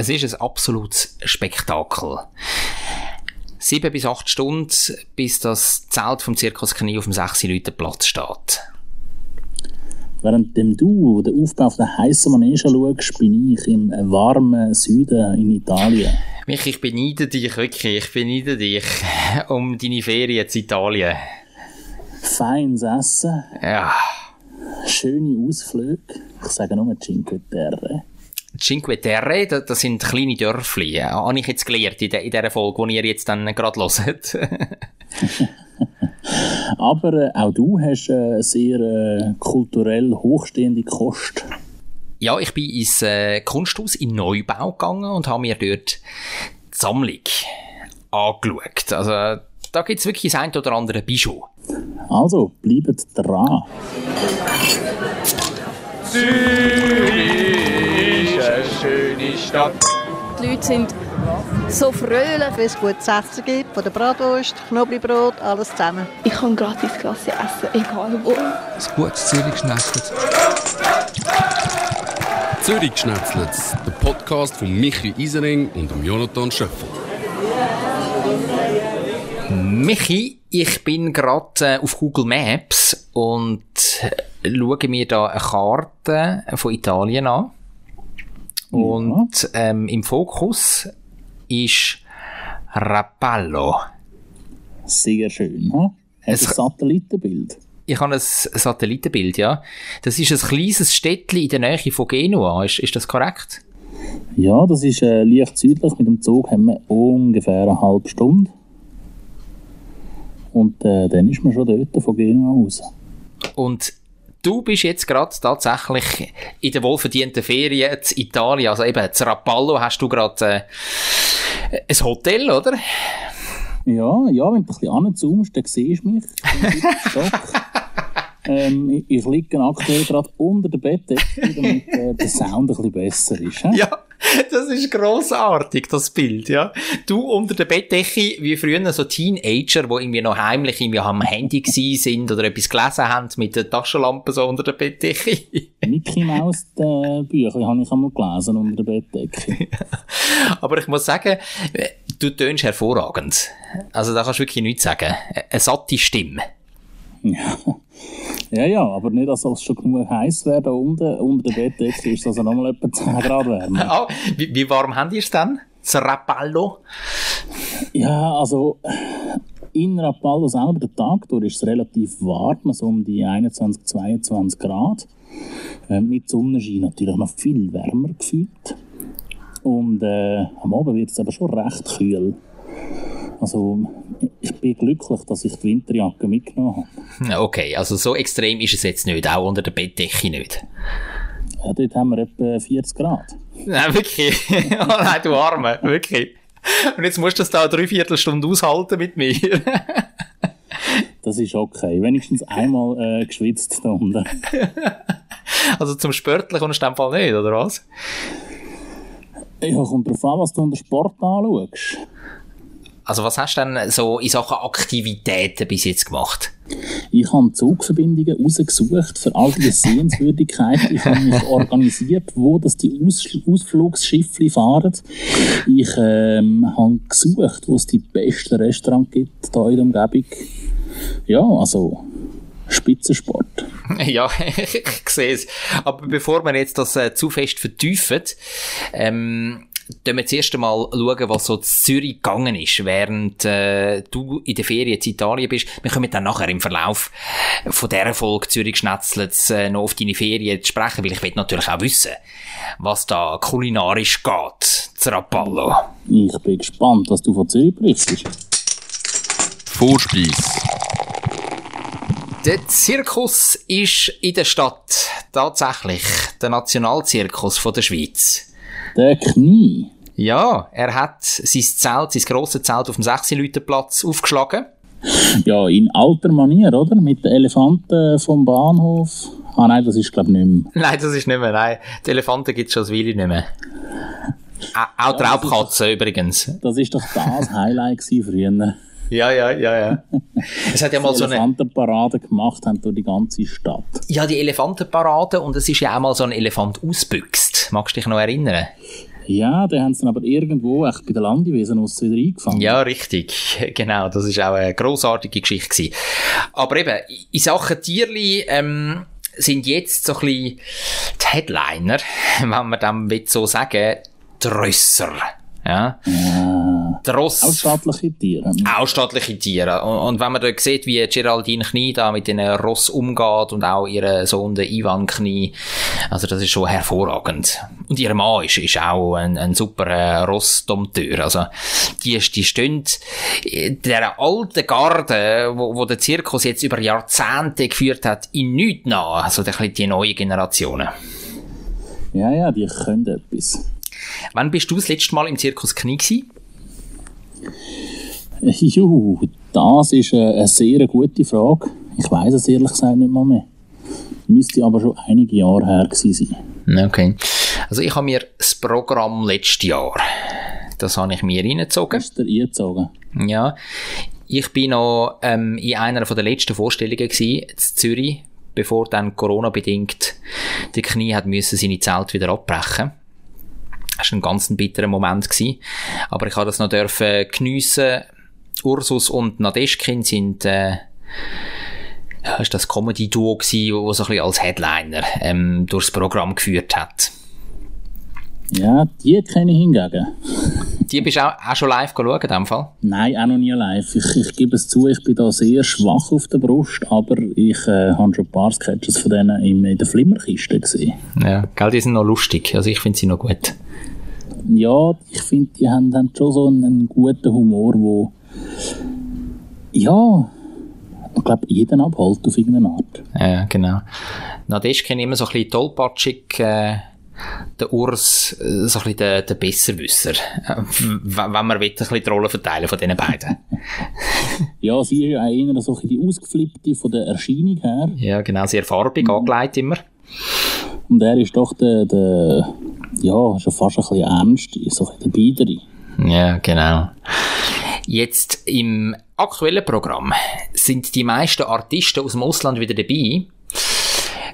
Es ist ein absolutes Spektakel. Sieben bis acht Stunden, bis das Zelt vom Zirkus Knie auf dem 6 Leuten Platz steht. Während du den Aufbau der heißen Manege schaust, bin ich im warmen Süden in Italien. Mich, ich beneide dich wirklich, ich beneide dich um deine Ferien in Italien. Feines Essen. Ja. Schöne Ausflüge. Ich sage nur Cinque Terre. Cinque Terre, das, das sind kleine Dörfli. Ja, habe ich jetzt gelernt in, de, in dieser Folge, die ihr jetzt dann gerade hört. Aber äh, auch du hast äh, sehr äh, kulturell hochstehende Kost. Ja, ich bin ins äh, Kunsthaus in Neubau gegangen und habe mir dort die Sammlung angeschaut. Also, da gibt es wirklich das ein oder andere Bijou. Also, bleibt dran. Zürich eine schöne Stadt. Die Leute sind so fröhlich, wenn es gutes Essen gibt, von der Bratwurst, Knoblauchbrot, alles zusammen. Ich kann gratis Klasse essen, egal wo. Ein gutes Zürich schnetzelt. Zürich schnetzelt, der Podcast von Michi Isering und dem Jonathan Schöffel. Michi, ich bin gerade äh, auf Google Maps und äh, schaue mir da eine Karte von Italien an. Und ähm, im Fokus ist Rapallo. Sehr schön. Hm? Hast ein Satellitenbild? Ich habe ein Satellitenbild, ja. Das ist ein kleines Städtchen in der Nähe von Genua. Ist, ist das korrekt? Ja, das ist äh, leicht südlich. Mit dem Zug haben wir ungefähr eine halbe Stunde. Und äh, dann ist man schon dort von Genua aus. Und du bist jetzt gerade tatsächlich in der wohlverdienten Ferien in Italien, also eben in Rapallo hast du gerade äh, ein Hotel, oder? Ja, ja, wenn du ein bisschen anzoomst, dann siehst du mich. ähm, ich, liege aktuell gerade unter der Bettdecke, damit äh, der Sound ein bisschen besser ist. He? Ja, das ist grossartig, das Bild, ja. Du unter der Bettdecke, wie früher so Teenager, die irgendwie noch heimlich irgendwie am Handy sind oder etwas gelesen haben mit der Taschenlampe so unter der Bettdecke. Mickey Maus äh, Bücher habe ich einmal gelesen unter der Bettdecke. Aber ich muss sagen, du tönst hervorragend. Also da kannst du wirklich nichts sagen. Eine satte Stimme. Ja. Ja, ja, aber nicht, dass es schon genug heiß wäre da unten. Unter der Bettdecke ist es also nochmal etwa 10 Grad wärmer. Oh, wie, wie warm haben die es dann? Das Rapallo? Ja, also in Rapallo selber, der Tag durch, ist es relativ warm, so um die 21, 22 Grad. Äh, mit Sonnenschein natürlich noch viel wärmer gefühlt. Und äh, am Abend wird es aber schon recht kühl. Also ich bin glücklich, dass ich die Winterjacke mitgenommen habe. Okay, also so extrem ist es jetzt nicht, auch unter der Bettdecke nicht. Ja, dort haben wir etwa 40 Grad. Nein, wirklich. oh nein, du Arme, wirklich. Und jetzt musst du das da eine Dreiviertelstunde aushalten mit mir. das ist okay. Wenigstens einmal äh, geschwitzt da unten. also zum Sportlichen kommst du in dem Fall nicht, oder was? Ja, kommt drauf an, was du unter Sport anschaust. Also was hast du denn so in Sachen Aktivitäten bis jetzt gemacht? Ich habe Zugverbindungen rausgesucht für all die Sehenswürdigkeiten. Ich habe mich organisiert, wo das die Aus Ausflugsschiffe fahren. Ich ähm, habe gesucht, wo es die besten Restaurants gibt hier in der Umgebung. Ja, also Spitzensport. Ja, ich sehe es. Aber bevor wir jetzt das äh, zu fest vertiefen, ähm, Dann wir zuerst einmal schauen, was so in Zürich gegangen ist, während äh, du in der Ferien in Italien bist. Wir kommen dann nachher im Verlauf von dieser Folge Zürich schnetzelt äh, noch auf deine Ferien zu sprechen, weil ich will natürlich auch wissen, was da kulinarisch geht, zu Rapallo. Ich bin gespannt, was du von Zürich berichtest. Vorspeis. Der Zirkus ist in der Stadt tatsächlich der Nationalzirkus von der Schweiz. Der Knie. Ja, er hat sein Zelt, sein grosses Zelt auf dem 6-Leuten-Platz aufgeschlagen. Ja, in alter Manier, oder? Mit den Elefanten vom Bahnhof. Ah nein, das ist glaube ich nicht mehr. Nein, das ist nicht mehr, nein. Die Elefanten gibt es schon Weile nicht mehr. Auch die Raubkatzen übrigens. Das ist doch das Highlight früher. Ja, ja, ja, ja. Es hat ja mal so eine Elefantenparade gemacht haben durch die ganze Stadt. Ja, die Elefantenparade und es ist ja auch mal so ein Elefant ausbüchst. Magst du dich noch erinnern? Ja, den haben sie dann aber irgendwo echt bei der Landewesen aus wieder eingefangen. Ja, richtig. Genau, das ist auch eine grossartige Geschichte gewesen. Aber eben, in Sachen Tierli, ähm, sind jetzt so ein bisschen die Headliner, wenn man dem so sagen, die Rösser. Ja. ja. Der Ross. Auch staatliche Tiere. Auch staatliche Tiere. Und, und wenn man da sieht, wie Geraldine Knie da mit den Ross umgeht und auch ihren Sohn, der Ivan Knie, also das ist schon hervorragend. Und ihr Mann ist, ist auch ein, ein super äh, Rossdompteur. Also die, die stehen der alten Garde, wo, wo der Zirkus jetzt über Jahrzehnte geführt hat, in nichts nach. Also die neue Generationen. Ja, ja, die können etwas. Wann bist du das letzte Mal im Zirkus Knie gewesen? Juhu, das ist eine, sehr gute Frage. Ich weiß es ehrlich gesagt nicht mal mehr. Müsste aber schon einige Jahre her gewesen sein. Okay. Also ich habe mir das Programm letztes Jahr, das habe ich mir reingezogen. Hast du dir reingezogen? Ja. Ich bin noch ähm, in einer von der letzten Vorstellungen gewesen, in Zürich, bevor dann Corona-bedingt die Knie hat müssen seine Zelt wieder abbrechen war ein ganz bitterer Moment gewesen. Aber ich habe das noch dürfen geniessen. Ursus und Nadeschkin sind, äh, ist das Comedy-Duo gewesen, wo so ein bisschen als Headliner, ähm, durchs Programm geführt hat. Ja, die kenne ich hingegen. Die bist du auch, auch schon live geschaut, in dem Fall? Nein, auch noch nie live. Ich, ich gebe es zu, ich bin da sehr schwach auf der Brust, aber ich äh, habe schon ein paar Sketches von denen in, in der Flimmerkiste gesehen. Ja, gell, die sind noch lustig. Also ich finde sie noch gut. Ja, ich finde, die haben, haben schon so einen, einen guten Humor, wo ja, ich glaube, jeden abholt auf irgendeine Art. Ja, genau. Nadeschkin immer so ein bisschen tollpatschig, äh, der Urs äh, so ein bisschen der, der Besserwisser. Äh, wenn man will, ein bisschen die Rolle verteilen von diesen beiden. ja, sie ist ja eher so ein die ausgeflippte von der Erscheinung her. Ja, genau, sehr farbig mhm. angelegt immer. Und er ist doch der, der ja, schon fast ein bisschen ernst, so ein der Biedere. Ja, genau. Jetzt im aktuellen Programm sind die meisten Artisten aus dem Ausland wieder dabei,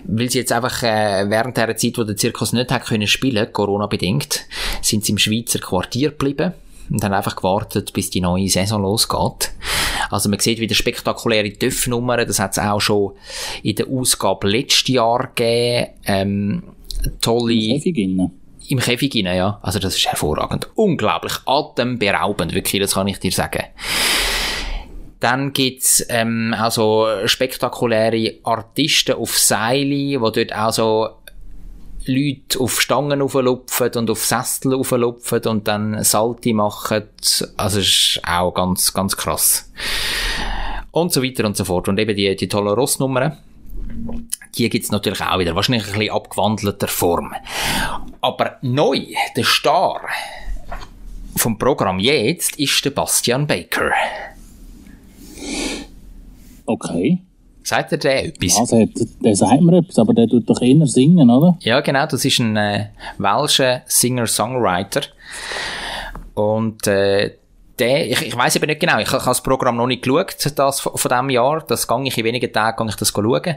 weil sie jetzt einfach äh, während der Zeit, wo der Zirkus nicht hat können spielen, Corona bedingt, sind sie im Schweizer Quartier geblieben und haben einfach gewartet, bis die neue Saison losgeht. Also man sieht wieder spektakuläre TÜV-Nummern, das hat es auch schon in der Ausgabe letztes Jahr gegeben. Ähm, tolle... Im Käfig rein, ja. Also das ist hervorragend. Unglaublich atemberaubend, wirklich, das kann ich dir sagen. Dann gibt's ähm, also spektakuläre Artisten auf Seile, die dort auch so Leute auf Stangen auflupfen und auf Sessel auflupfen und dann Salti machen. Also ist auch ganz, ganz krass. Und so weiter und so fort. Und eben die, die tollen Rossnummern. Die gibt's natürlich auch wieder, wahrscheinlich ein bisschen abgewandelter Form. Aber neu, der Star vom Programm jetzt, ist der Bastian Baker. Okay. Sagt er der etwas? Also, der sagt mir etwas, aber der tut doch eher singen, oder? Ja, genau, das ist ein äh, welscher Singer-Songwriter. Und äh, der, ich, ich weiß eben nicht genau, ich, ich habe das Programm noch nicht geschaut, das von, von diesem Jahr, das gehe ich in wenigen Tagen kann ich das schauen.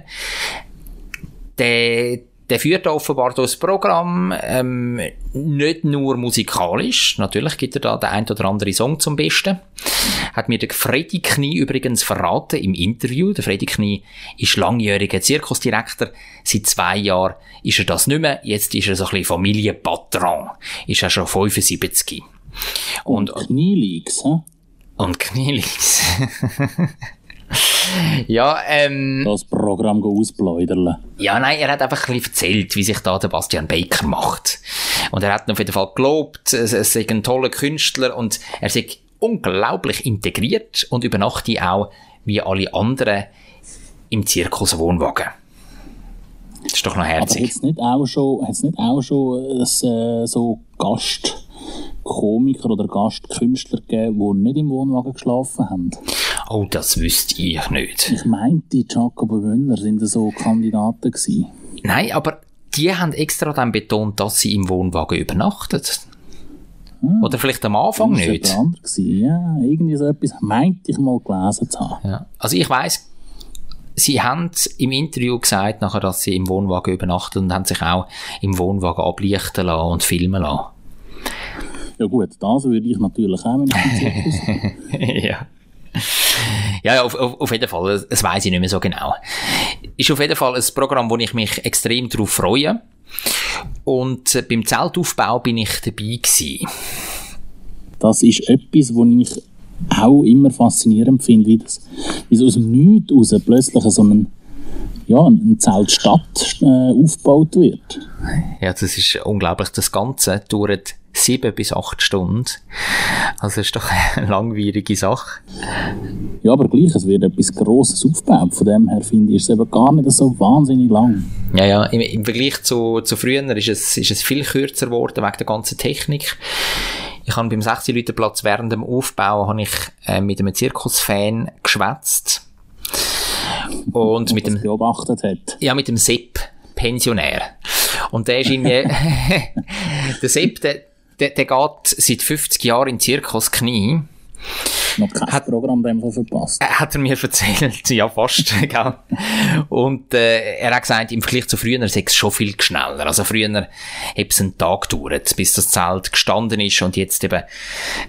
Der, der führt offenbar das Programm, ähm, nicht nur musikalisch, natürlich gibt er da den ein oder anderen Song zum Besten. Hat mir der Freddy Knie übrigens verraten im Interview. Der Freddy Knie ist langjähriger Zirkusdirektor. Seit zwei Jahren ist er das nicht mehr. Jetzt ist er so ein bisschen Familienpatron. Ist er schon 75. Und, und Knieleaks, hä? Und Knieleaks. ja, ähm. Das Programm ausbläuderle. Ja, nein, er hat einfach ein bisschen erzählt, wie sich da der Bastian Baker macht. Und er hat auf jeden Fall gelobt, er sei ein toller Künstler und er sei unglaublich integriert und übernachtet auch wie alle anderen im Zirkus Wohnwagen. Das ist doch noch herzig. Hat es nicht auch schon, hat's nicht auch schon äh, so Gast Komiker oder Gastkünstler gegeben, die nicht im Wohnwagen geschlafen haben? Oh, das wüsste ich nicht. Ich meinte, Jacobo Müller sind so Kandidaten gewesen. Nein, aber die haben extra dann betont, dass sie im Wohnwagen übernachtet. Hm. Oder vielleicht am Anfang das nicht. Ja, irgendwie so etwas meinte ich mal gelesen zu haben. Ja. Also ich weiss, sie haben im Interview gesagt, nachher, dass sie im Wohnwagen übernachtet und haben sich auch im Wohnwagen ablichten lassen und filmen lassen. Ja gut, das würde ich natürlich auch, wenn ich ja. Ja, auf, auf, auf jeden Fall. Das weiß ich nicht mehr so genau. Ist auf jeden Fall ein Programm, wo ich mich extrem darauf freue. Und äh, beim Zeltaufbau bin ich dabei gewesen. Das ist etwas, was ich auch immer faszinierend finde, wie, das, wie so aus dem Nichts raus plötzlich so ein, ja, ein Zeltstadt äh, aufgebaut wird. Ja, das ist unglaublich. Das Ganze dauert sieben bis acht Stunden. Also das ist doch eine langwierige Sache. Ja, aber gleich, es wird etwas Grosses aufgebaut. Von dem her finde ich, ist es eben gar nicht so wahnsinnig lang. Ja, ja, im, im Vergleich zu, zu früher ist es, ist es viel kürzer geworden wegen der ganzen Technik. Ich habe beim 60 Leute Platz während dem Aufbau habe ich äh, mit einem Zirkusfan geschwätzt. Und mit dem, beobachtet hat. ja, mit dem Sepp, Pensionär. Und der ist irgendwie, der Sepp, der, der, der geht seit 50 Jahren in Zirkus Knie. Noch kein Hat- Programm dem verpasst. Äh, Hat er mir erzählt, ja fast, gell? Und äh, er hat gesagt, im Vergleich zu früher sei es schon viel schneller. Also früher hat es einen Tag gedauert, bis das Zelt gestanden ist und jetzt eben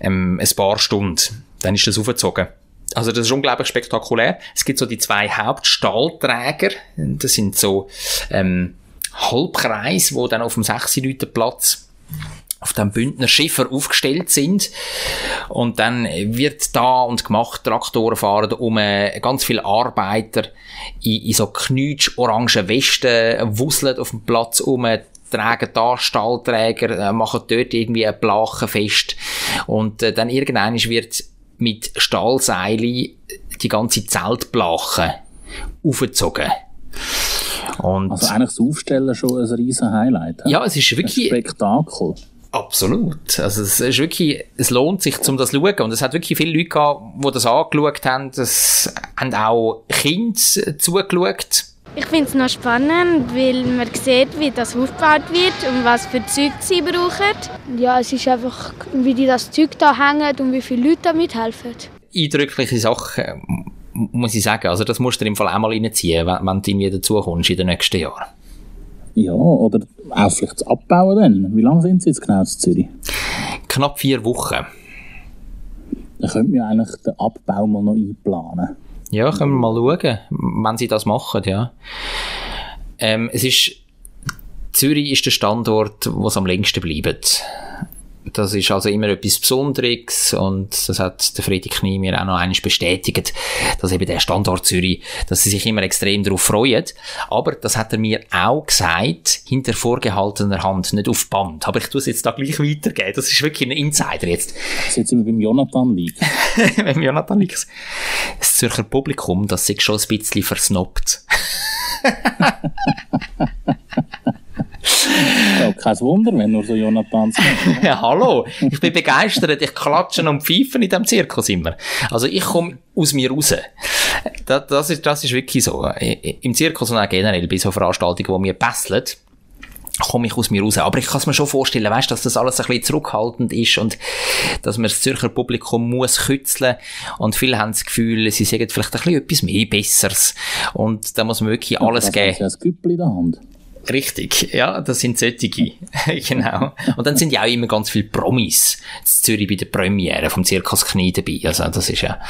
ähm, ein paar Stunden. Dann ist das aufgezogen. Also das ist unglaublich spektakulär. Es gibt so die zwei Hauptstahlträger. Das sind so ähm, Halbkreis, wo dann auf dem 6 Leute Platz auf dem Bündner Schiffer aufgestellt sind. Und dann wird da und gemacht, Traktoren fahren um, äh, ganz viele Arbeiter in, in so knütsch orangen Westen, wusseln auf dem Platz um, tragen da Stahlträger, äh, machen dort irgendwie eine Blache fest. Und äh, dann irgendwann wird mit Stahlseili die ganze Zeltblache aufgezogen. Und Also eigentlich das Aufstellen schon ein riesen Highlight. ja, es ist Ein wirklich... Spektakel. Absolut. Also es ist wirklich, es lohnt sich, um das zu schauen. Und es hat wirklich viele Leute gehabt, die das angeschaut haben. Es haben auch Kinder zugeschaut. Ich finde es noch spannend, weil man sieht, wie das aufgebaut wird und was für Zeug sie brauchen. Ja, es ist einfach, wie die das Zeug da hängen und wie viele Leute da mithelfen. Eindrückliche Sachen, äh, muss ich sagen. Also das musst du dir im Fall auch mal reinziehen, wenn, wenn du irgendwie dazu kommst in den nächsten Jahren. Ja, oder auch vielleicht das Abbauen dann. Wie lange sind Sie jetzt genau in Zürich? Knapp vier Wochen. Dann könnte man ja eigentlich den Abbau mal noch einplanen. Ja, können wir mal schauen, wenn sie das machen, ja. Ähm, es ist, Zürich ist der Standort, wo es am längsten bleibt. Das ist also immer etwas Besonderes und das hat der Freddy Knie mir auch noch einmal bestätigt, dass eben der Standort Zürich, dass sie sich immer extrem darauf freuen. Aber das hat er mir auch gesagt, hinter vorgehaltener Hand, nicht auf Band. Aber ich tue es jetzt da gleich weitergeben. Das ist wirklich ein Insider jetzt. Das jetzt immer beim Jonathan liegt. Wenn Jonathan liegt. Das Zürcher Publikum, das sich schon ein bisschen versnobbt. Ja, kein Wunder, wenn nur so Jonathans sind. Ja, hallo. Ich bin begeistert. Ich klatsche und pfeife in diesem Zirkus immer. Also ich komme aus mir raus. Das, das, ist, das ist wirklich so. Im Zirkus und auch generell bei so Veranstaltungen, wo wir pässeln, komme ich aus mir raus. Aber ich kann es mir schon vorstellen, weißt, dass das alles ein bisschen zurückhaltend ist und dass man das Zürcher Publikum muss kützeln und viele haben das Gefühl, sie sagen vielleicht ein bisschen etwas mehr Besseres und da muss man wirklich alles Das geben. sie ein Güppel in der Hand. Richtig, ja, das sind solche. genau. Und dann sind ja auch immer ganz viele Promis in Zürich bei der Premiere vom Zirkus Knie dabei. Also das ist ja,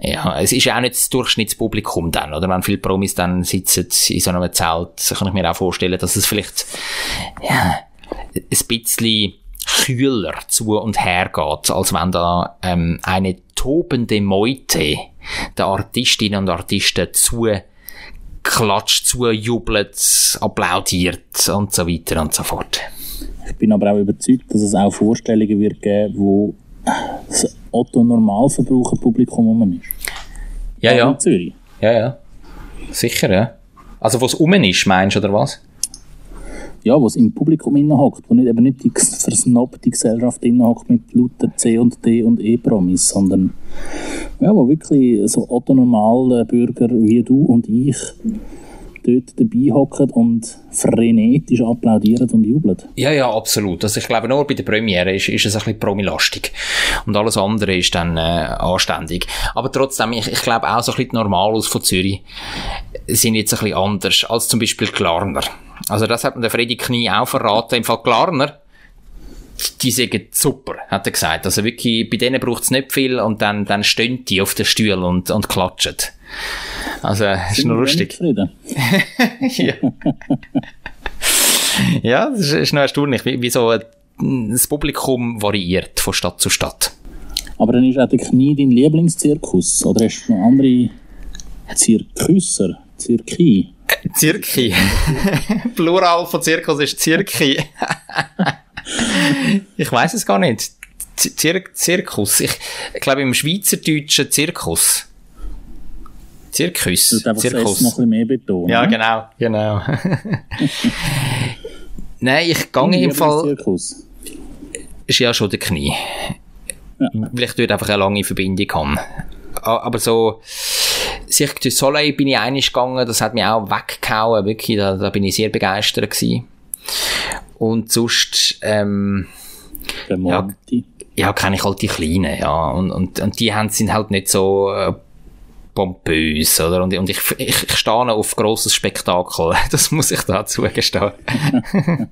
ja, es ist ja auch nicht das Durchschnittspublikum dann, oder? Wenn viele Promis dann sitzen in so einem Zelt, kann ich mir auch vorstellen, dass es vielleicht, ja, ein bisschen kühler zu und her geht, als wenn da ähm, eine tobende Meute der Artistinnen und Artisten zu klatscht, zujubelt, applaudiert und so weiter und so fort. Ich bin aber auch überzeugt, dass es auch Vorstellungen wird geben, wo das Otto-Normalverbraucherpublikum rum ist. Ja, ja, In Zürich. ja, ja. Sicher, ja. Also, was um ist, meinst du, oder was? Ja, wo es im Publikum innen hockt, wo nicht, eben nicht die versnobte Gesellschaft innen hockt mit lauter C und D und E-Promis, sondern ja, wo wirklich so Otto-normale Bürger wie du und ich dort dabei hocken und frenetisch applaudieren und jubeln. Ja, ja, absolut. Also ich glaube, nur bei der Premiere ist, ist es ein bisschen promilastig. Und alles andere ist dann äh, anständig. Aber trotzdem, ich, ich glaube auch so ein bisschen die Normalos von Zürich sind jetzt ein bisschen anders als zum Beispiel Klarner. Also das hat mir der Freddy Knie auch verraten. Im Fall Klarner, die sind super, hat er gesagt. Also wirklich, bei denen braucht es nicht viel und dann, dann stehen die auf den Stuhl und, und klatschen. Also, ist noch lustig. ja. ja, das ist, ist noch erstaunlich, wie, wie so das Publikum variiert von Stadt zu Stadt. Aber dann ist auch der Knie dein Lieblingszirkus? Oder hast du noch andere Zirkusser? Zirki? Zirki. Plural von Zirkus ist Zirki. ich weiß es gar nicht. Zir Zirkus. Ich, ich glaube im Schweizerdeutschen Zirkus. Zirkus. Du einfach Zirkus. noch ein bisschen mehr betonen. Ja, genau, genau. Nein, ich gehe im Fall. Zirkus. Ist ja schon der Knie. Ja. Weil ich dort einfach eine lange Verbindung habe. Aber so, Cirque du Soleil bin ich einig gegangen, das hat mich auch weggehauen, wirklich, da, da bin ich sehr begeistert gewesen. Und sonst, ähm, ja, ja, kenne ich halt die Kleinen, ja, und, und, und die haben, sind halt nicht so, äh, pompös, oder? Und, und ich, ich, ich stehe auf grosses Spektakel. Das muss ich dazu gestehen.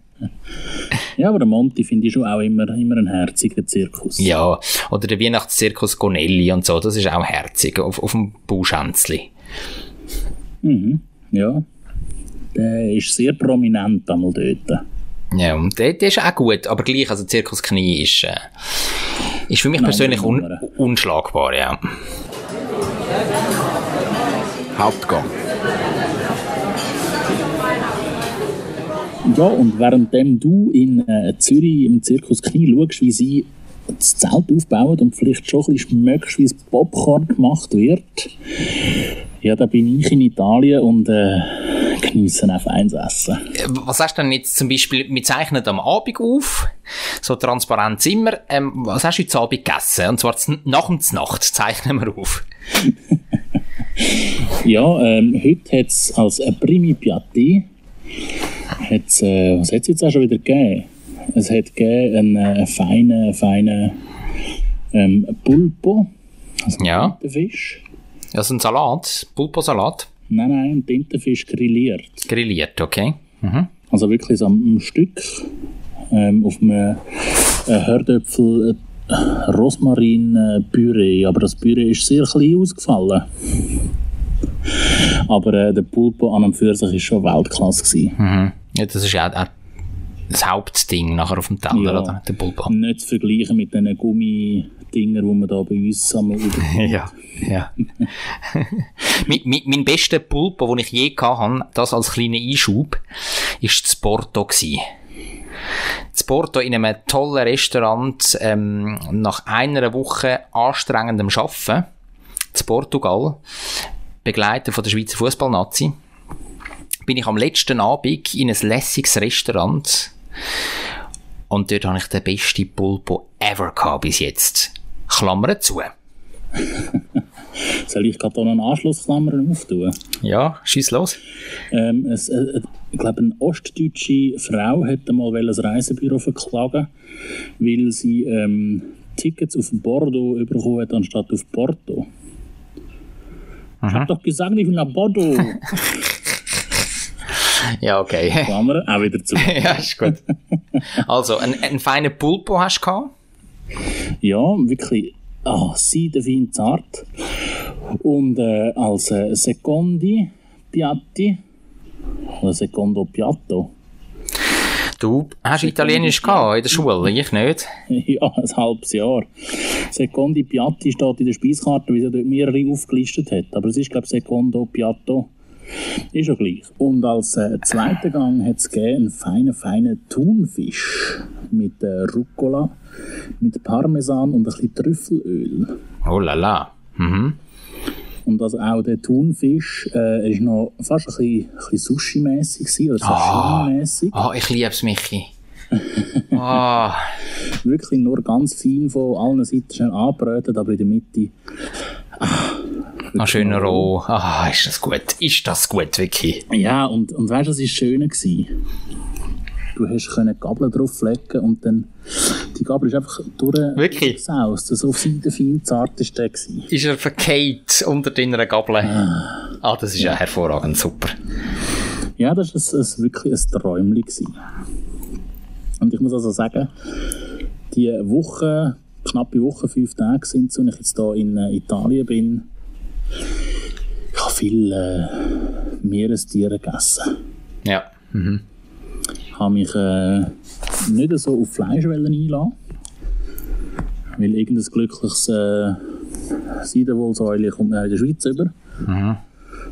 ja, aber der Monty finde ich schon auch immer, immer ein herziger Zirkus. Ja, oder der Weihnachtszirkus Gonelli und so, das ist auch herzig, auf, auf dem Bauschänzli. Mhm, ja. Der ist sehr prominent einmal dort. Ja, und der, der ist auch gut, aber gleich, also Zirkus Knie ist, äh, ist für mich Nein, persönlich un, unschlagbar, ja. Hauptgang. Ja, und währenddem du in äh, Zürich im Zirkus Knie schaust, wie sie das Zelt aufbauen und vielleicht schon ein bisschen schmeckst, wie das Popcorn gemacht wird, ja, da bin ich in Italien und äh, genieße ein feines Essen. Was hast du denn jetzt zum Beispiel, wir zeichnen am Abend auf, so transparent Zimmer, ähm, was hast du heute Abend gegessen? Und zwar nach und Nacht zeichnen wir auf. ja, ähm, heute hat es als Primi Piatti, hat's, äh, was hat es jetzt auch schon wieder gegeben? Es hat gegeben einen äh, feinen, feinen ähm, Pulpo, also ja. Fisch. Also ein Salat, Pulpo-Salat? Nein, nein, ein Tintenfisch grilliert. Grilliert, okay. Mhm. Also wirklich so ein Stück ähm, auf einem äh, Herdöpfel äh, Rosmarin-Püree, aber das Püree ist sehr klein ausgefallen. Aber äh, der Pulpo an und für sich war schon Weltklasse. Mhm. Ja, das ist ja auch das Hauptding nachher auf dem Teller, ja, oder? Der Pulpo. Nicht zu vergleichen mit den Gummidingern, die man da bei uns sammeln. ja, ja. mein, mein, mein bester Pulpo, den ich je hatte, das als kleiner Einschub, war das Porto. Gewesen. Das Porto in einem tollen Restaurant ähm, nach einer Woche anstrengendem Arbeiten zu Portugal, begleitet von der Schweizer Fußballnazi, bin ich am letzten Abend in ein lässiges Restaurant und dort habe ich den besten Pulpo ever gehabt bis jetzt. Klammern zu. Soll ich gerade noch einen Anschlussklammer auftun? Ja, schieß los. Ähm, es, äh, ich glaube, eine ostdeutsche Frau hätte mal ein Reisebüro verklagen, weil sie ähm, Tickets auf Bordeaux bekommen hat, anstatt auf Porto. Aha. Ich habe doch gesagt, ich will nach Bordeaux. Ja, okay. Klammer, auch wieder zu. ja, ist gut. Also, einen, einen feinen Pulpo hast du gehabt? Ja, wirklich ah, seidenfein zart. Und äh, als äh, Secondi Piatti, oder Secondo Piatto. Du hast Italienisch gehabt in der Schule, ich nicht? ja, ein halbes Jahr. Secondi Piatti steht in der Speiskarte, weil er dort mehrere aufgelistet hat. Aber es ist, glaube ich, Secondo Piatto. Ist ja gleich. Und als äh, zweiten Gang hat es einen feinen, feinen Thunfisch mit äh, Rucola, mit Parmesan und ein bisschen Trüffelöl. Oh la la. Mhm. Und also auch der Thunfisch äh, ist noch fast ein bisschen, bisschen Sushi-mässig oder Sashimi-mässig. Ah, oh, ich liebe es, Michi. oh. Wirklich nur ganz fein von allen Seiten schnell angebraten, aber in der Mitte ah, Ah, schön roh. Ah, ist das gut. Ist das gut, Vicky? Ja, und, und weißt du, was war schön? Du hast können Gabel drauflegen und dann die Gabel ist einfach durch Wirklich? Saus. So fein zart ist der gewesen. Ist er verkehrt unter deiner Gabel? Ah, ah das ist ja. ja hervorragend, super. Ja, das war wirklich ein Träumchen. Und ich muss also sagen, die Woche, knappe Woche, fünf Tage sind es, und ich jetzt hier in äh, Italien bin, ich habe viele äh, Meerestiere gegessen. Ja. Mhm. Ich habe mich äh, nicht so auf Fleischwellen einlassen, weil irgendein glückliches äh, Seidenwohlsäule kommt mir in der Schweiz über. Mhm.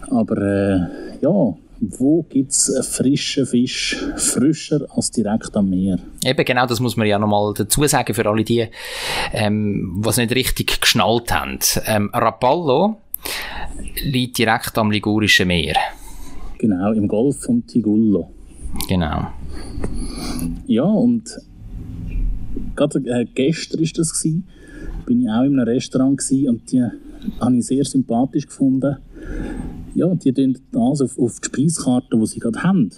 Aber äh, ja, wo gibt es frischen Fisch frischer als direkt am Meer? Eben genau, das muss man ja nochmal dazu sagen für alle die, ähm, was nicht richtig geschnallt haben. Ähm, Rapallo liegt direkt am Ligurischen Meer. Genau, im Golf von Tigullo. Genau. Ja, und gerade äh, gestern war das, gewesen, bin ich auch in einem Restaurant gewesen, und die habe ich sehr sympathisch gefunden. Ja, die tun das auf, auf die Speiskarte, die sie gerade haben.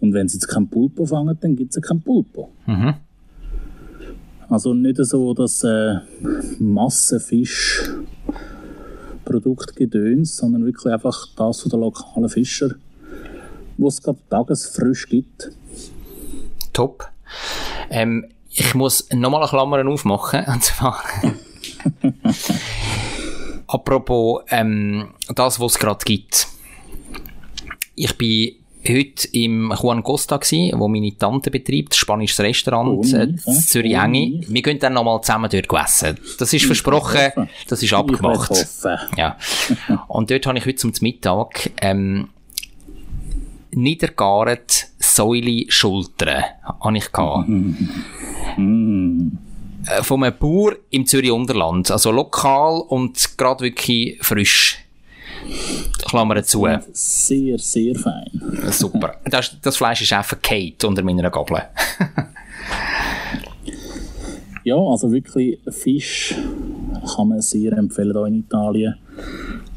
Und wenn sie jetzt kein Pulpo fangen, dann gibt es kein Pulpo. Mhm. Also nicht so das äh, Massenfischproduktgedöns, sondern wirklich einfach das von den lokalen Fischern, wo es gerade tagesfrisch gibt. Top. Ähm, ich muss nochmal eine Klammer aufmachen, und zwar... Apropos ähm, das, was es gerade gibt. Ich bin heute im Juan Costa gsi, wo meine Tante betreibt, spanisches Restaurant, Oh, äh, Zürich oh, Enge. nice. Wir gehen dann nochmal zusammen dort essen. Das ist versprochen, das ist abgemacht. Ja. Und dort habe ich heute zum Mittag ähm, niedergart Säule Schultern habe ich gehabt. Äh, Von einem Bauer im Zürich Unterland. Also lokal und gerade wirklich frisch. Klammer zu. Sehr, sehr fein. Super. Das, das Fleisch ist einfach Kate unter meiner Gabel. Ja, also wirklich Fisch kann man sehr empfehlen hier in Italien.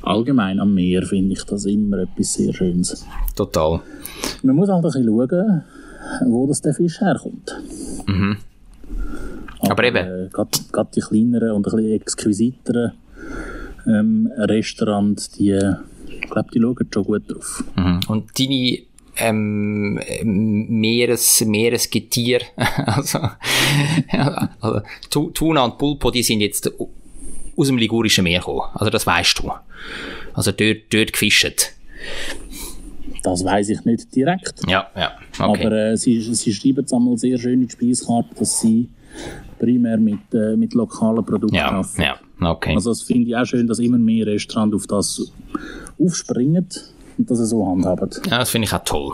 Allgemein am Meer finde ich das immer etwas sehr Schönes. Total. Man muss halt ein bisschen schauen, wo das der Fisch herkommt. Mhm. Aber eben. Äh, Gerade die kleineren und ein bisschen exquisiteren ähm, Restaurants, die, ich glaube, die schauen schon gut drauf. Mhm. Und deine ähm, Meeres, Meeresgetier, also, also Tu- Tuna und Pulpo, die sind jetzt aus dem Ligurischen Meer gekommen. Also das weißt du. Also dort, dort gefischt. Das weiß ich nicht direkt. Ja, ja, okay. Aber äh, sie, sie schreiben es einmal sehr schön in die Speiskarte, dass sie primär mit, äh, mit lokalen Produkten ja, arbeiten. ja, okay. Also das finde ich auch schön, dass immer mehr Restaurants auf das aufspringen und das so handhaben. ja, das finde ich auch toll.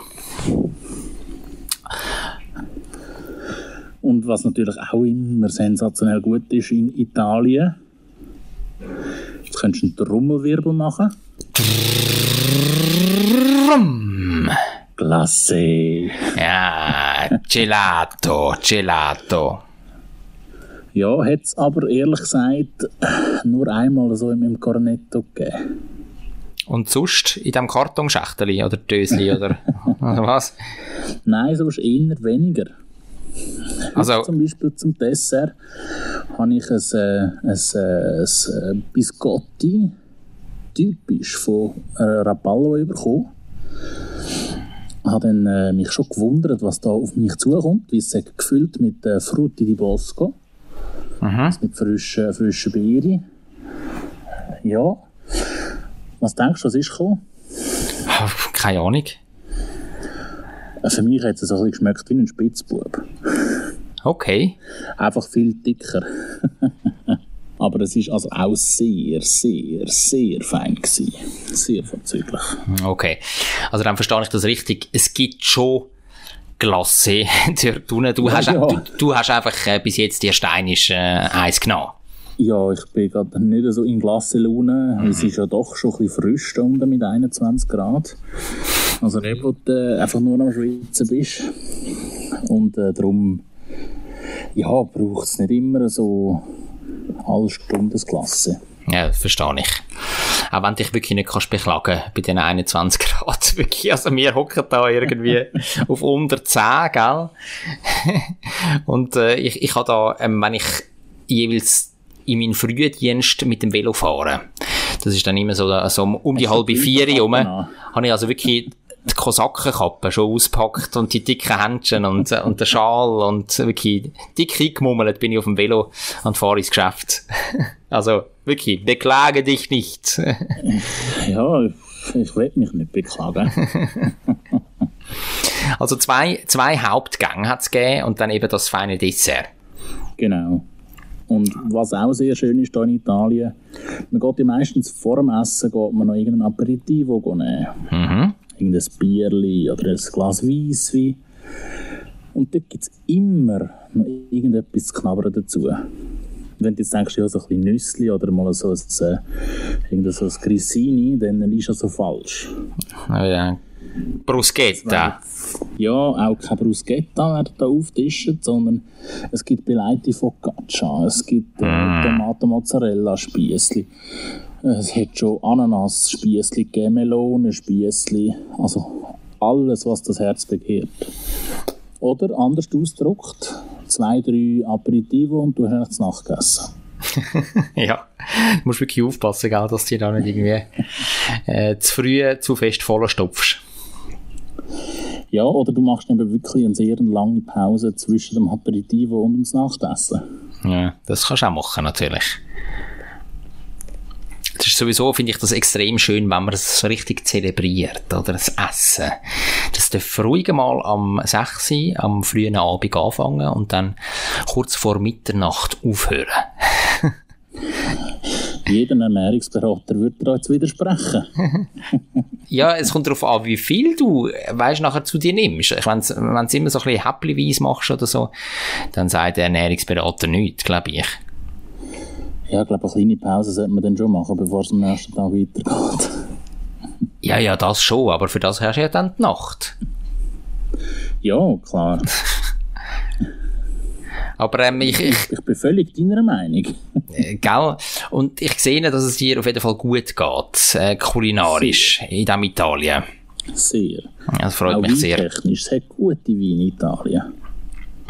Und was natürlich auch immer sensationell gut ist in Italien, jetzt könntest du einen Trommelwirbel machen. Glacé. Ja, Gelato, Gelato. Ja, hat es aber ehrlich gesagt nur einmal so im, im Cornetto gegeben. Und sonst in diesem Kartonschächteli oder Dösli oder, oder was? Nein, sonst eher weniger. Also, Zum Beispiel zum Dessert habe ich ein, äh, ein, äh, ein Biscotti, typisch von Rapallo bekommen. habe dann äh, mich schon gewundert, was da auf mich zukommt, wie es gefüllt mit äh, Frutti di Bosco, mhm. mit frischen, frischen Beeren. Ja. Was denkst du, was ist gekommen? keine Ahnung. Für mich hat es so ein bisschen geschmeckt wie ein Spitzbub. Okay. Einfach viel dicker. Aber es ist also auch sehr, sehr, sehr fein gewesen. Sehr vorzüglich. Okay. Also dann verstehe ich das richtig. Es gibt schon Glasse dort unten. Du, Ja, hast, ja. du, du hast einfach äh, bis jetzt die steinische äh, Eis genommen. Ja, ich bin gerade nicht so in Glasse-Laune. Es ist ja doch schon ein bisschen frisch da unten mit 21 Grad. Also nicht, wo du äh, einfach nur am Schwitzen bist. Und äh, darum ja, braucht es nicht immer so alle Stunden das Glasse. Ja, das verstehe ich. Auch wenn du dich wirklich nicht kannst beklagen bei den 21 Grad. Wirklich, also wir hocken da irgendwie auf unter 10, gell? Und äh, ich, ich habe da, ähm, wenn ich jeweils in meinen Frühdienst mit dem Velo fahre, das ist dann immer so, so um die halbe vier herum, Genau. habe ich also wirklich die Kosakenkappe schon auspackt und die dicken Händchen und, äh, und der Schal und wirklich dick eingemummelt bin ich auf dem Velo und fahre ins Geschäft. Also, wirklich, beklage dich nicht. Ja, ich, ich will mich nicht beklagen. Also zwei, zwei Hauptgänge hat es gegeben und dann eben das feine Dessert. Genau. Und was auch sehr schön ist hier in Italien, man geht ja meistens vor dem Essen geht man noch irgendein Aperitivo nehmen. Mhm. Irgendein Bierli oder ein Glas Weisswein. Und dort gibt es immer noch irgendetwas zu knabbern dazu. Wenn du jetzt denkst, ja, so ein bisschen Nüssli oder mal so ein, äh, so ein Grissini, dann liegst du also falsch. Oh ja. Bruschetta. Ja, auch kein Bruschetta werden da auftischen, sondern es gibt Beleite Focaccia, es gibt äh, Tomaten-Mozzarella-Spiessli, es hat schon Ananas-Spiessli gegeben, Melonen-Spiessli, also alles, was das Herz begehrt. Oder anders ausgedrückt, zwei, drei Aperitivo und du hast Nacht gegessen. Ja, du musst wirklich aufpassen, gell, dass du da nicht irgendwie äh, zu früh zu fest voll stopfst. Ja, oder du machst eben wirklich eine sehr lange Pause zwischen dem Aperitivo und dem Nachtessen. Ja, das kannst du auch machen, natürlich. Das ist sowieso, finde ich, das extrem schön, wenn man es so richtig zelebriert, oder? Das Essen. Das darf ruhig mal am 6 Uhr, am frühen Abend anfangen und dann kurz vor Mitternacht aufhören. Jeder Ernährungsberater würde dir jetzt widersprechen. Ja, es kommt darauf an, wie viel du, weißt, nachher zu dir nimmst. Wenn du es immer so ein bisschen häppchenweise machst oder so, dann sagt der Ernährungsberater nichts, glaube ich. Ja, ich glaube, eine kleine Pause sollte man dann schon machen, bevor es am nächsten Tag weitergeht. Ja, ja, das schon, aber für das hast du ja dann die Nacht. Ja, klar. Aber ähm, ich, ich, Ich bin völlig deiner Meinung. äh, gell? Und ich sehe, dass es dir auf jeden Fall gut geht, äh, kulinarisch, in diesem Italien. Sehr. Das freut Auch mich sehr. weintechnisch. Es hat gute Weine in Italien.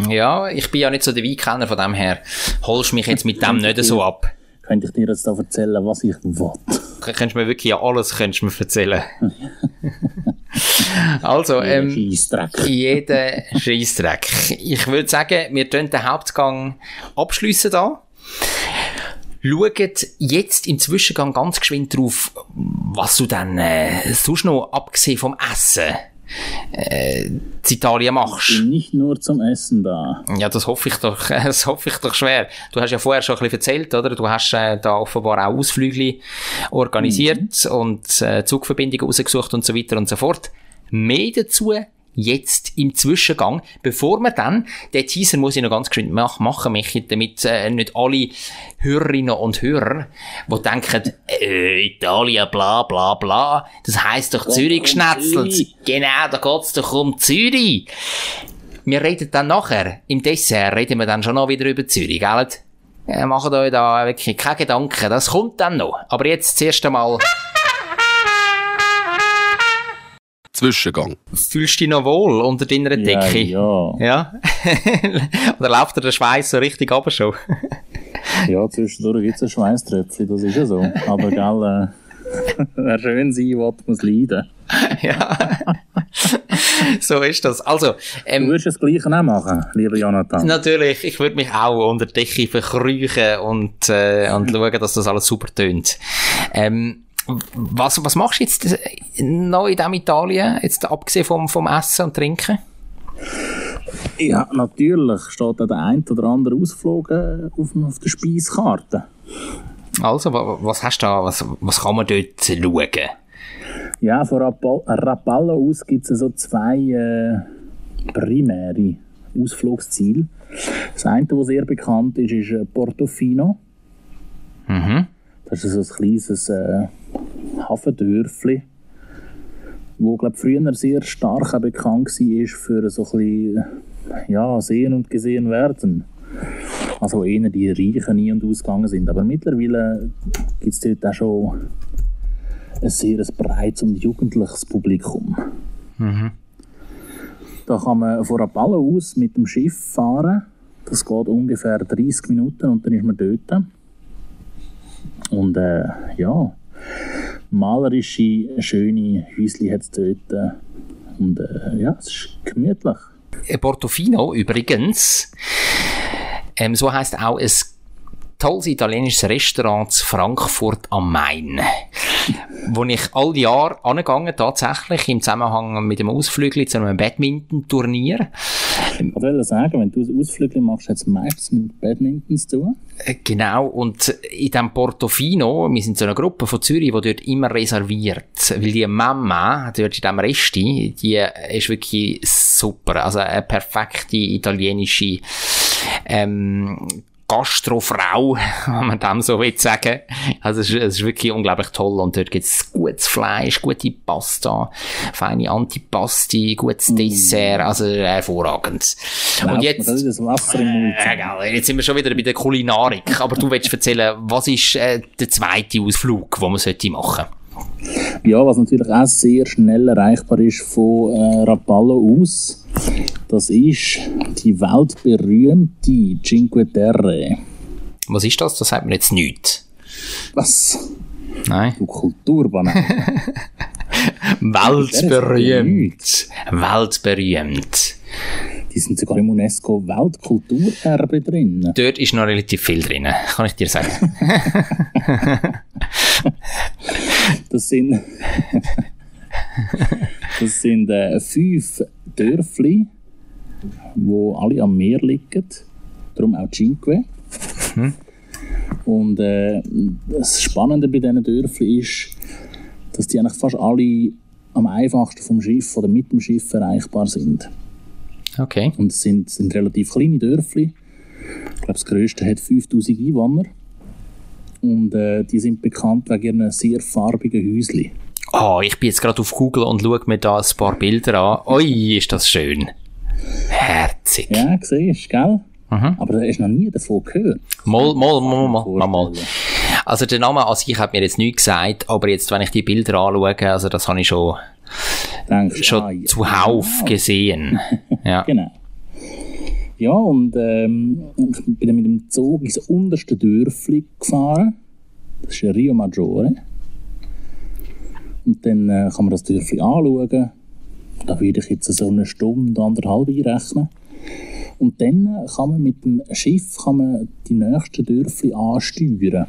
Ja, ich bin ja nicht so der Weinkenner, von dem her holst du mich jetzt mit dem nicht so ab. Könnte ich dir jetzt da erzählen, was ich will? Könntest du mir wirklich alles könntest du mir erzählen. also, ähm, jeden Scheissdreck. Ich würde sagen, wir tun den Hauptgang abschliessen da. Schaut jetzt im Zwischengang ganz geschwind drauf, was du dann äh, sonst noch, abgesehen vom Essen, äh, in Italien machst. bin nicht nur zum Essen da. Ja, das hoffe ich doch, das hoffe ich doch schwer. Du hast ja vorher schon ein bisschen erzählt, oder? Du hast äh, da offenbar auch Ausflüge organisiert und äh, Zugverbindungen rausgesucht und so weiter und so fort. Mehr dazu jetzt im Zwischengang, bevor wir dann, den Teaser muss ich noch ganz geschwind mach, machen, Michi, damit äh, nicht alle Hörerinnen und Hörer, die denken, äh, Italien, bla bla bla, das heisst doch Zürich geschnetzelt. Genau, da geht's doch um Zürich. Wir reden dann nachher, im Dessert reden wir dann schon noch wieder über Zürich, gell? Äh, macht euch da wirklich keine Gedanken, das kommt dann noch. Aber jetzt zuerst einmal, Zwischengang. fühlst du dich noch wohl unter deiner Decke? Ja, ja. Ja? Oder läuft dir der Schweiß so richtig aber schon? Ja, zwischendurch gibt es ein Schweißtröpfchen, das ist ja so. Aber gell, äh, wer schön sein will, muss leiden. ja. so ist das. Also, Du ähm, würdest das Gleiche auch machen, lieber Jonathan. natürlich, ich würde mich auch unter die Decke verkrüchen und, äh, und schauen, dass das alles super tönt. Ähm, was, was machst du jetzt noch in diesem Italien, jetzt abgesehen vom, vom Essen und Trinken? Ja, natürlich steht da der ein oder andere Ausflug äh, auf, auf der Speiskarte. Also, wa- was hast du da, was, was kann man dort schauen? Ja, von Rapal- Rapallo aus gibt es so zwei äh, primäre Ausflugsziele. Das eine, das sehr bekannt ist, ist äh, Portofino. Mhm. Das ist ein kleines äh, Hafendörfli, wo glaub, früher sehr stark bekannt war für so ein bisschen, ja, sehen und gesehen werden. Also eher die Reichen ein- und ausgegangen sind. Aber mittlerweile gibt es dort auch schon ein sehr breites und jugendliches Publikum. Da kann man von Rapallo aus mit dem Schiff fahren. Das geht ungefähr 30 Minuten und dann ist man dort. Und äh, ja, malerische, schöne Häuschen hat es dort. Und äh, ja, es ist gemütlich. Portofino übrigens, ähm, so heißt auch ein tolles italienisches Restaurant in Frankfurt am Main, wo ich all Jahr angegangen tatsächlich im Zusammenhang mit dem Ausflug zu einem Badminton-Turnier. Ich wollte sagen, wenn du ein Ausflug machst, hat es meistens mit Badminton zu tun. Äh, Genau, und in dem Portofino, wir sind so eine Gruppe von Zürich, die dort immer reserviert, weil die Mama dort in diesem Resti, die ist wirklich super, also eine perfekte italienische ähm, Gastrofrau, wenn man dem so will sagen. Also es ist, es ist wirklich unglaublich toll und dort gibt's gutes Fleisch, gute Pasta, feine Antipasti, gutes Dessert, also hervorragend. Und jetzt... Äh, jetzt sind wir schon wieder bei der Kulinarik. Aber du willst erzählen, was ist äh, der zweite Ausflug, den man sollte machen Ja, was natürlich auch sehr schnell erreichbar ist von äh, Rapallo aus, das ist die weltberühmte Cinque Terre. Was ist das? Das sagt mir jetzt nichts. Was? Nein. Du Kulturbanane. Weltberühmt. Weltberühmt. Die sind sogar im UNESCO Weltkulturerbe drin. Dort ist noch relativ viel drin, kann ich dir sagen. Das sind, das sind äh, fünf Dörfli, wo alle am Meer liegen. Darum auch Cinque. Und äh, das Spannende bei diesen Dörfli ist, dass die eigentlich fast alle am einfachsten vom Schiff oder mit dem Schiff erreichbar sind. Okay. Und es sind, sind relativ kleine Dörfli. Ich glaube, das grösste hat 5000 Einwohner. Und äh, die sind bekannt wegen ihren sehr farbigen Häuschen. Ah, ich bin jetzt gerade auf Google und schaue mir da ein paar Bilder an. Ui, ist das schön. Herzig. Ja, siehst gell? Aber da hast noch nie davon gehört. Mal, mal, mal, mal, mal, mal. Also der Name an sich hat mir jetzt nichts gesagt, aber jetzt, wenn ich die Bilder anschaue, also das habe ich schon, Denkst, schon ah, ja, zuhauf genau. gesehen. Ja. Genau. Ja, und ähm, ich bin dann mit dem Zug ins unterste Dörfli gefahren. Das ist Rio Maggiore. Und dann äh, kann man das Dörfli anschauen. Da würde ich jetzt so eine Stunde, anderthalb einrechnen. Und dann kann man mit dem Schiff kann man die nächsten Dörfli ansteuern.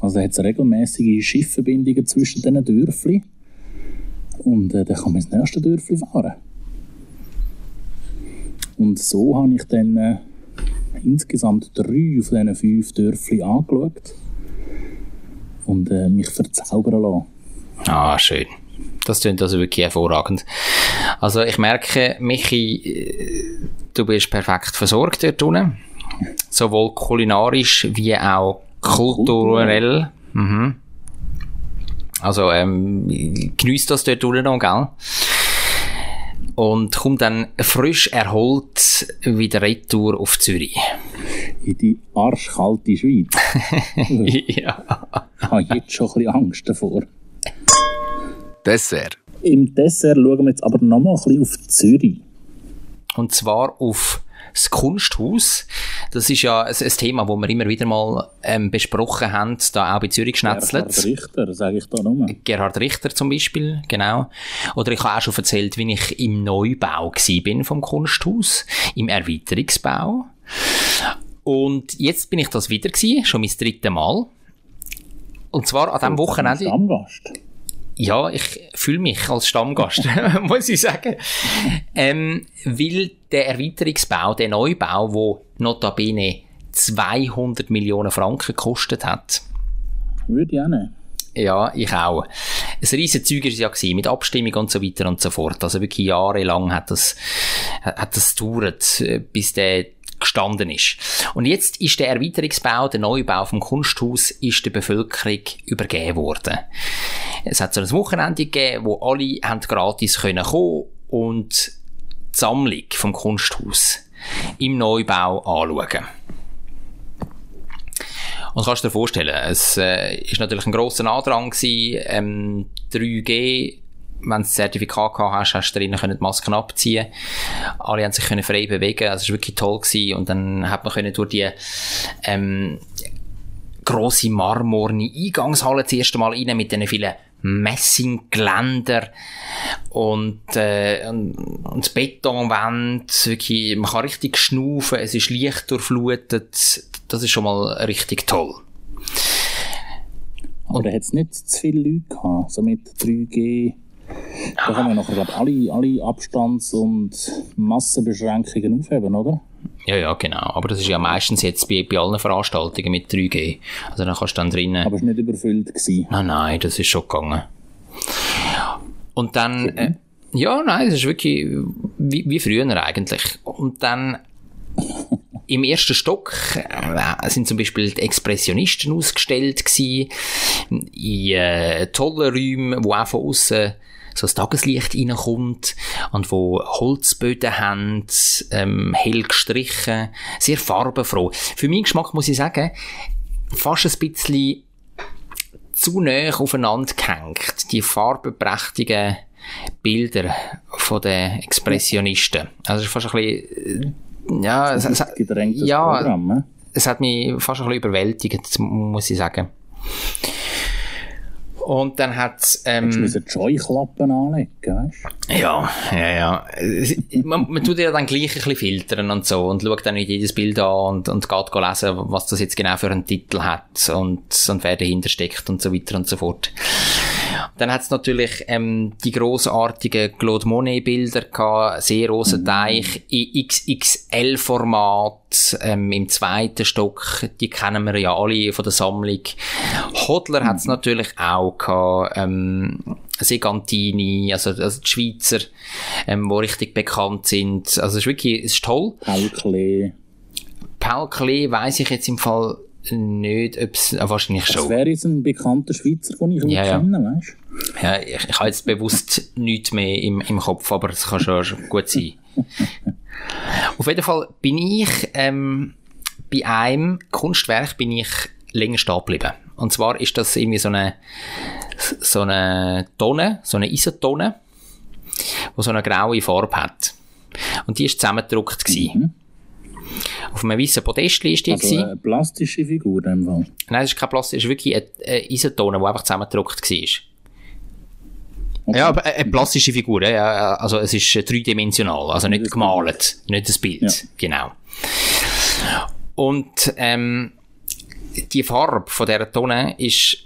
Also hat es regelmäßige Schiffverbindungen zwischen diesen Dörfli. Und äh, dann kann man ins nächste Dörfli fahren. Und so habe ich dann äh, insgesamt drei von diesen fünf Dörfli angeschaut und äh, mich verzaubern lassen. Ah, schön. Das klingt also wirklich hervorragend. Also ich merke, Michi, du bist perfekt versorgt dort unten. Sowohl kulinarisch wie auch kulturell. Mhm. Also ähm, genießt das dort unten noch, gell? Und kommt dann frisch erholt wieder retour auf Zürich. In die arschkalte Schweiz. ja. Ich habe jetzt schon ein bisschen Angst davor. Dessert. Im Dessert schauen wir jetzt aber nochmal ein bisschen auf Zürich. Und zwar auf das Kunsthaus. Das ist ja ein, ein Thema, das wir immer wieder mal ähm, besprochen haben, da auch bei Zürich Gerhard Schnetzlet. Richter, sage ich da nochmal. Gerhard Richter zum Beispiel, genau. Oder ich habe auch schon erzählt, wie ich im Neubau gsi bin vom Kunsthaus, im Erweiterungsbau. Und jetzt bin ich das wieder gsi, schon mein dritte Mal. Und zwar an diesem Wochenende. Stammgast. Ja, ich fühle mich als Stammgast, muss ich sagen. Ähm, weil der Erweiterungsbau, der Neubau, wo notabene 200 Millionen Franken gekostet hat, Würde ich auch nehmen. ja, ich auch. Ein riesen Zeug war es ja gewesen, mit Abstimmung und so weiter und so fort. Also wirklich jahrelang hat das, hat das gedauert, äh, bis der gestanden ist. Und jetzt ist der Erweiterungsbau, der Neubau vom Kunsthaus, ist der Bevölkerung übergeben worden. Es hat so ein Wochenende gegeben, wo alle haben gratis können kommen und die Sammlung vom Kunsthaus im Neubau anschauen. Und kannst dir vorstellen, es äh, ist natürlich ein grosser Andrang gewesen, ähm, 3G, wenn du das Zertifikat gehabt hast, hast du drinnen können die Masken abziehen. Alle haben sich können frei bewegen, also es war wirklich toll gewesen. Und dann hat man können durch die, ähm, grosse marmorne Eingangshalle das erste Mal rein mit diesen vielen Messinggeländer und, äh, und, und Betonwände, wirklich, man kann richtig schnaufen, es ist leicht durchflutet, das ist schon mal richtig toll. Aber da hat es nicht zu viele Leute gehabt, so mit 3G. Da kann man nachher, glaube alle, alle Abstands- und Massenbeschränkungen aufheben, oder? Ja, ja, genau. Aber das ist ja meistens jetzt bei, bei allen Veranstaltungen mit 3G. Also dann kannst du dann drinnen... Aber es war nicht überfüllt. Gewesen. Nein, nein, das ist schon gegangen. Und dann... Äh, ja, nein, das ist wirklich wie, wie früher eigentlich. Und dann... Im ersten Stock äh, sind zum Beispiel die Expressionisten ausgestellt gewesen, in äh, tollen Räumen, wo auch von außen so das Tageslicht reinkommt und wo Holzböden haben, ähm, hell gestrichen, sehr farbenfroh. Für meinen Geschmack muss ich sagen, fast ein bisschen zu näher aufeinander gehängt, die farbenprächtigen Bilder von den Expressionisten. Also es ist fast ein bisschen, ja, es, es, ja, Programm, ne? es hat mich fast ein bisschen überwältigt, muss ich sagen. Und dann hat's, ähm... Du musst Joy-Klappen anlegen, weißt du? Ja, ja, ja. Man, man tut ja dann gleich ein bisschen filtern und so und schaut dann nicht jedes Bild an und, und geht lesen, was das jetzt genau für einen Titel hat und, und wer dahinter steckt und so weiter und so fort. Dann hat's natürlich ähm, die grossartigen Claude Monet-Bilder gehabt, sehr großer mhm. Teich, XXL-Format ähm, im zweiten Stock, die kennen wir ja alle von der Sammlung. Hodler mhm. hat's natürlich auch gehabt, ähm, Segantini, also, also die Schweizer, ähm, die richtig bekannt sind. Also es ist wirklich, es ist toll. Paul Klee. Paul Klee weiss ich jetzt im Fall nicht, ob es, ah, wahrscheinlich schon. Das wäre jetzt ein bekannter Schweizer, den ich ja, kenne, ja. weißt Ja, ich, ich habe jetzt bewusst nichts mehr im, im Kopf, aber es kann schon gut sein. Auf jeden Fall bin ich, ähm, bei einem Kunstwerk bin ich länger stehen geblieben. Und zwar ist das irgendwie so eine, so eine Tonne, so eine Isotonne, die so eine graue Farbe hat. Und die ist zusammengedruckt Mhm. Auf einem weißen Podest ist die also eine plastische Figur in dem Fall? Nein, das ist keine plastische, das ist wirklich eine, eine Isotone, die einfach zusammengedruckt war. Okay. Ja, aber eine plastische Figur, ja, also es ist dreidimensional, also nicht gemalt, nicht das Bild, ja. genau. Und ähm, die Farbe von dieser Tonne ist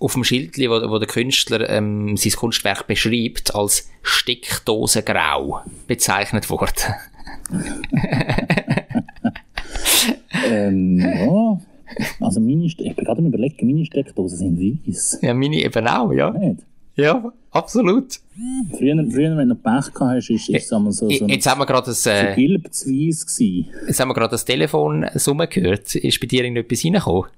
auf dem Schild, wo, wo der Künstler ähm, sein Kunstwerk beschreibt, als Steckdosengrau bezeichnet worden. Ähm, ja. Also meine, ich bin gerade überlegen, meine Steckdosen sind weiß. Ja, meine eben auch, ja. Nicht? Ja, absolut. Früher, früher wenn du Pech gehabt hast, ist, ist ja, so, so Jetzt haben wir gerade das... Äh, so. Jetzt haben wir gerade das Telefon summen gehört. Ist bei dir irgendetwas reingekommen?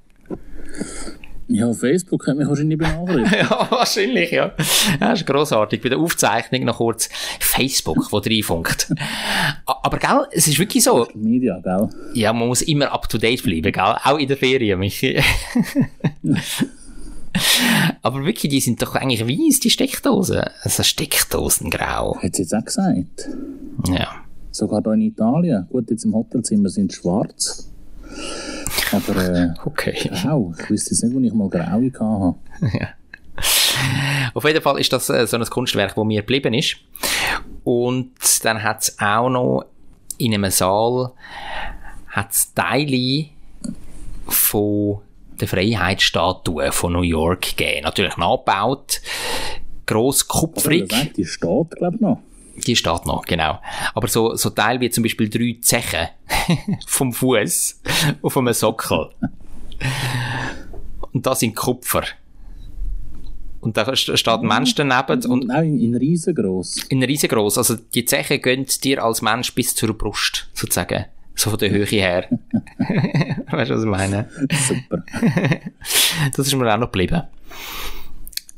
Ja, Facebook hat mich wahrscheinlich benachrichtigt. ja, wahrscheinlich, ja. Das ist grossartig. Bei der Aufzeichnung noch kurz Facebook, wo reinfunkt. Aber, gell, es ist wirklich so. Media, gell? Ja, man muss immer up to date bleiben, gell? Auch in der Ferien, Michi. Aber wirklich, die sind doch eigentlich weiss, die Steckdosen. Also Steckdosengrau. Hat sie jetzt auch gesagt? Ja. Sogar hier in Italien. Gut, jetzt im Hotelzimmer sind schwarz. Aber äh, okay. grau, ich wüsste jetzt nicht, wo ich mal graue hatte. ja. Auf jeden Fall ist das äh, so ein Kunstwerk, das mir geblieben ist. Und dann hat es auch noch in einem Saal hat's Teile von der Freiheitsstatue von New York gegeben. Natürlich nachgebaut. Gross kupfrig. Die steht, glaube ich, noch. Die steht noch, genau. Aber so, so Teil wie zum Beispiel drei Zechen vom Fuß auf einem Sockel. Und das sind Kupfer. Und da steht ein Mensch daneben. Und Nein, in riesengroß. In riesengroß. Also die Zeche gönnt dir als Mensch bis zur Brust, sozusagen. So von der Höhe her. weißt du, was ich meine? Super. das ist mir auch noch geblieben.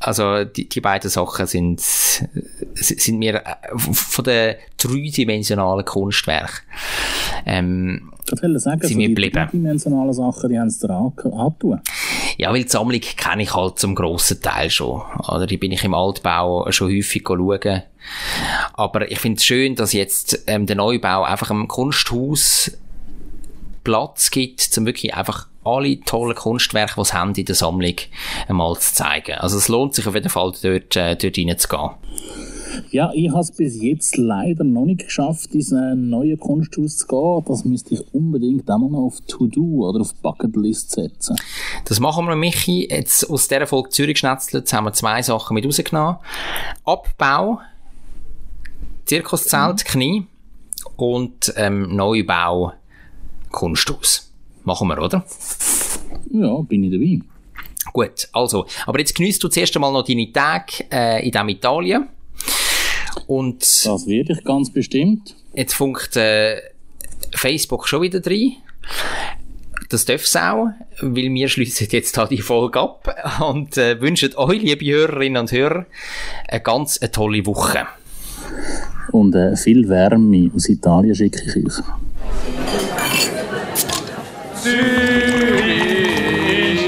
Also die, die beiden Sachen sind, sind mir äh, von den dreidimensionalen Kunstwerk ähm, ich will sagen, sind mir die dreidimensionalen Sachen, die haben es dir angetan. Ja, weil die Sammlung kenne ich halt zum grossen Teil schon. Oder die bin ich im Altbau schon häufig schauen. Aber ich finde es schön, dass jetzt ähm, der Neubau einfach im Kunsthaus Platz gibt, um wirklich einfach alle tollen Kunstwerke, die sie haben in der Sammlung, einmal zu zeigen. Also es lohnt sich auf jeden Fall, dort, äh, dort reinzugehen. Ja, ich habe es bis jetzt leider noch nicht geschafft, in ein neues Kunsthaus zu gehen. Das müsste ich unbedingt auch mal noch auf To-Do oder auf Bucketlist setzen. Das machen wir, Michi. Jetzt aus dieser Folge Zürich schnetzelt haben wir zwei Sachen mit rausgenommen. Abbau, Zirkuszelt, Knie und ähm, Neubau, Kunsthaus. Machen wir, oder? Ja, bin ich dabei. Gut, also, aber jetzt genießt du zuerst einmal noch deine Tage äh, in diesem Italien. Und Das werde ich ganz bestimmt. jetzt funkt äh, Facebook schon wieder rein. Das darf es auch, weil wir schließen jetzt da die Folge ab und äh, wünschen euch, liebe Hörerinnen und Hörer, eine ganz eine tolle Woche. Und äh, viel Wärme aus Italien schicke ich euch. Zürich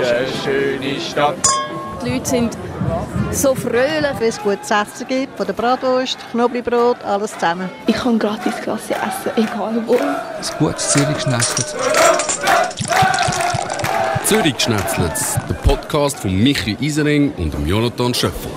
ist eine schöne Stadt. Die Leute sind so fröhlich. Wenn es gutes Essen gibt, von der Bratwurst, Knoblauchbrot, alles zusammen. Ich kann gratis Klasse essen, egal wo. Ein gutes Zürich-Schnetzlitz. Zürich Schnetzlitz, der Podcast von Michi Isering und dem Jonathan Schöffel.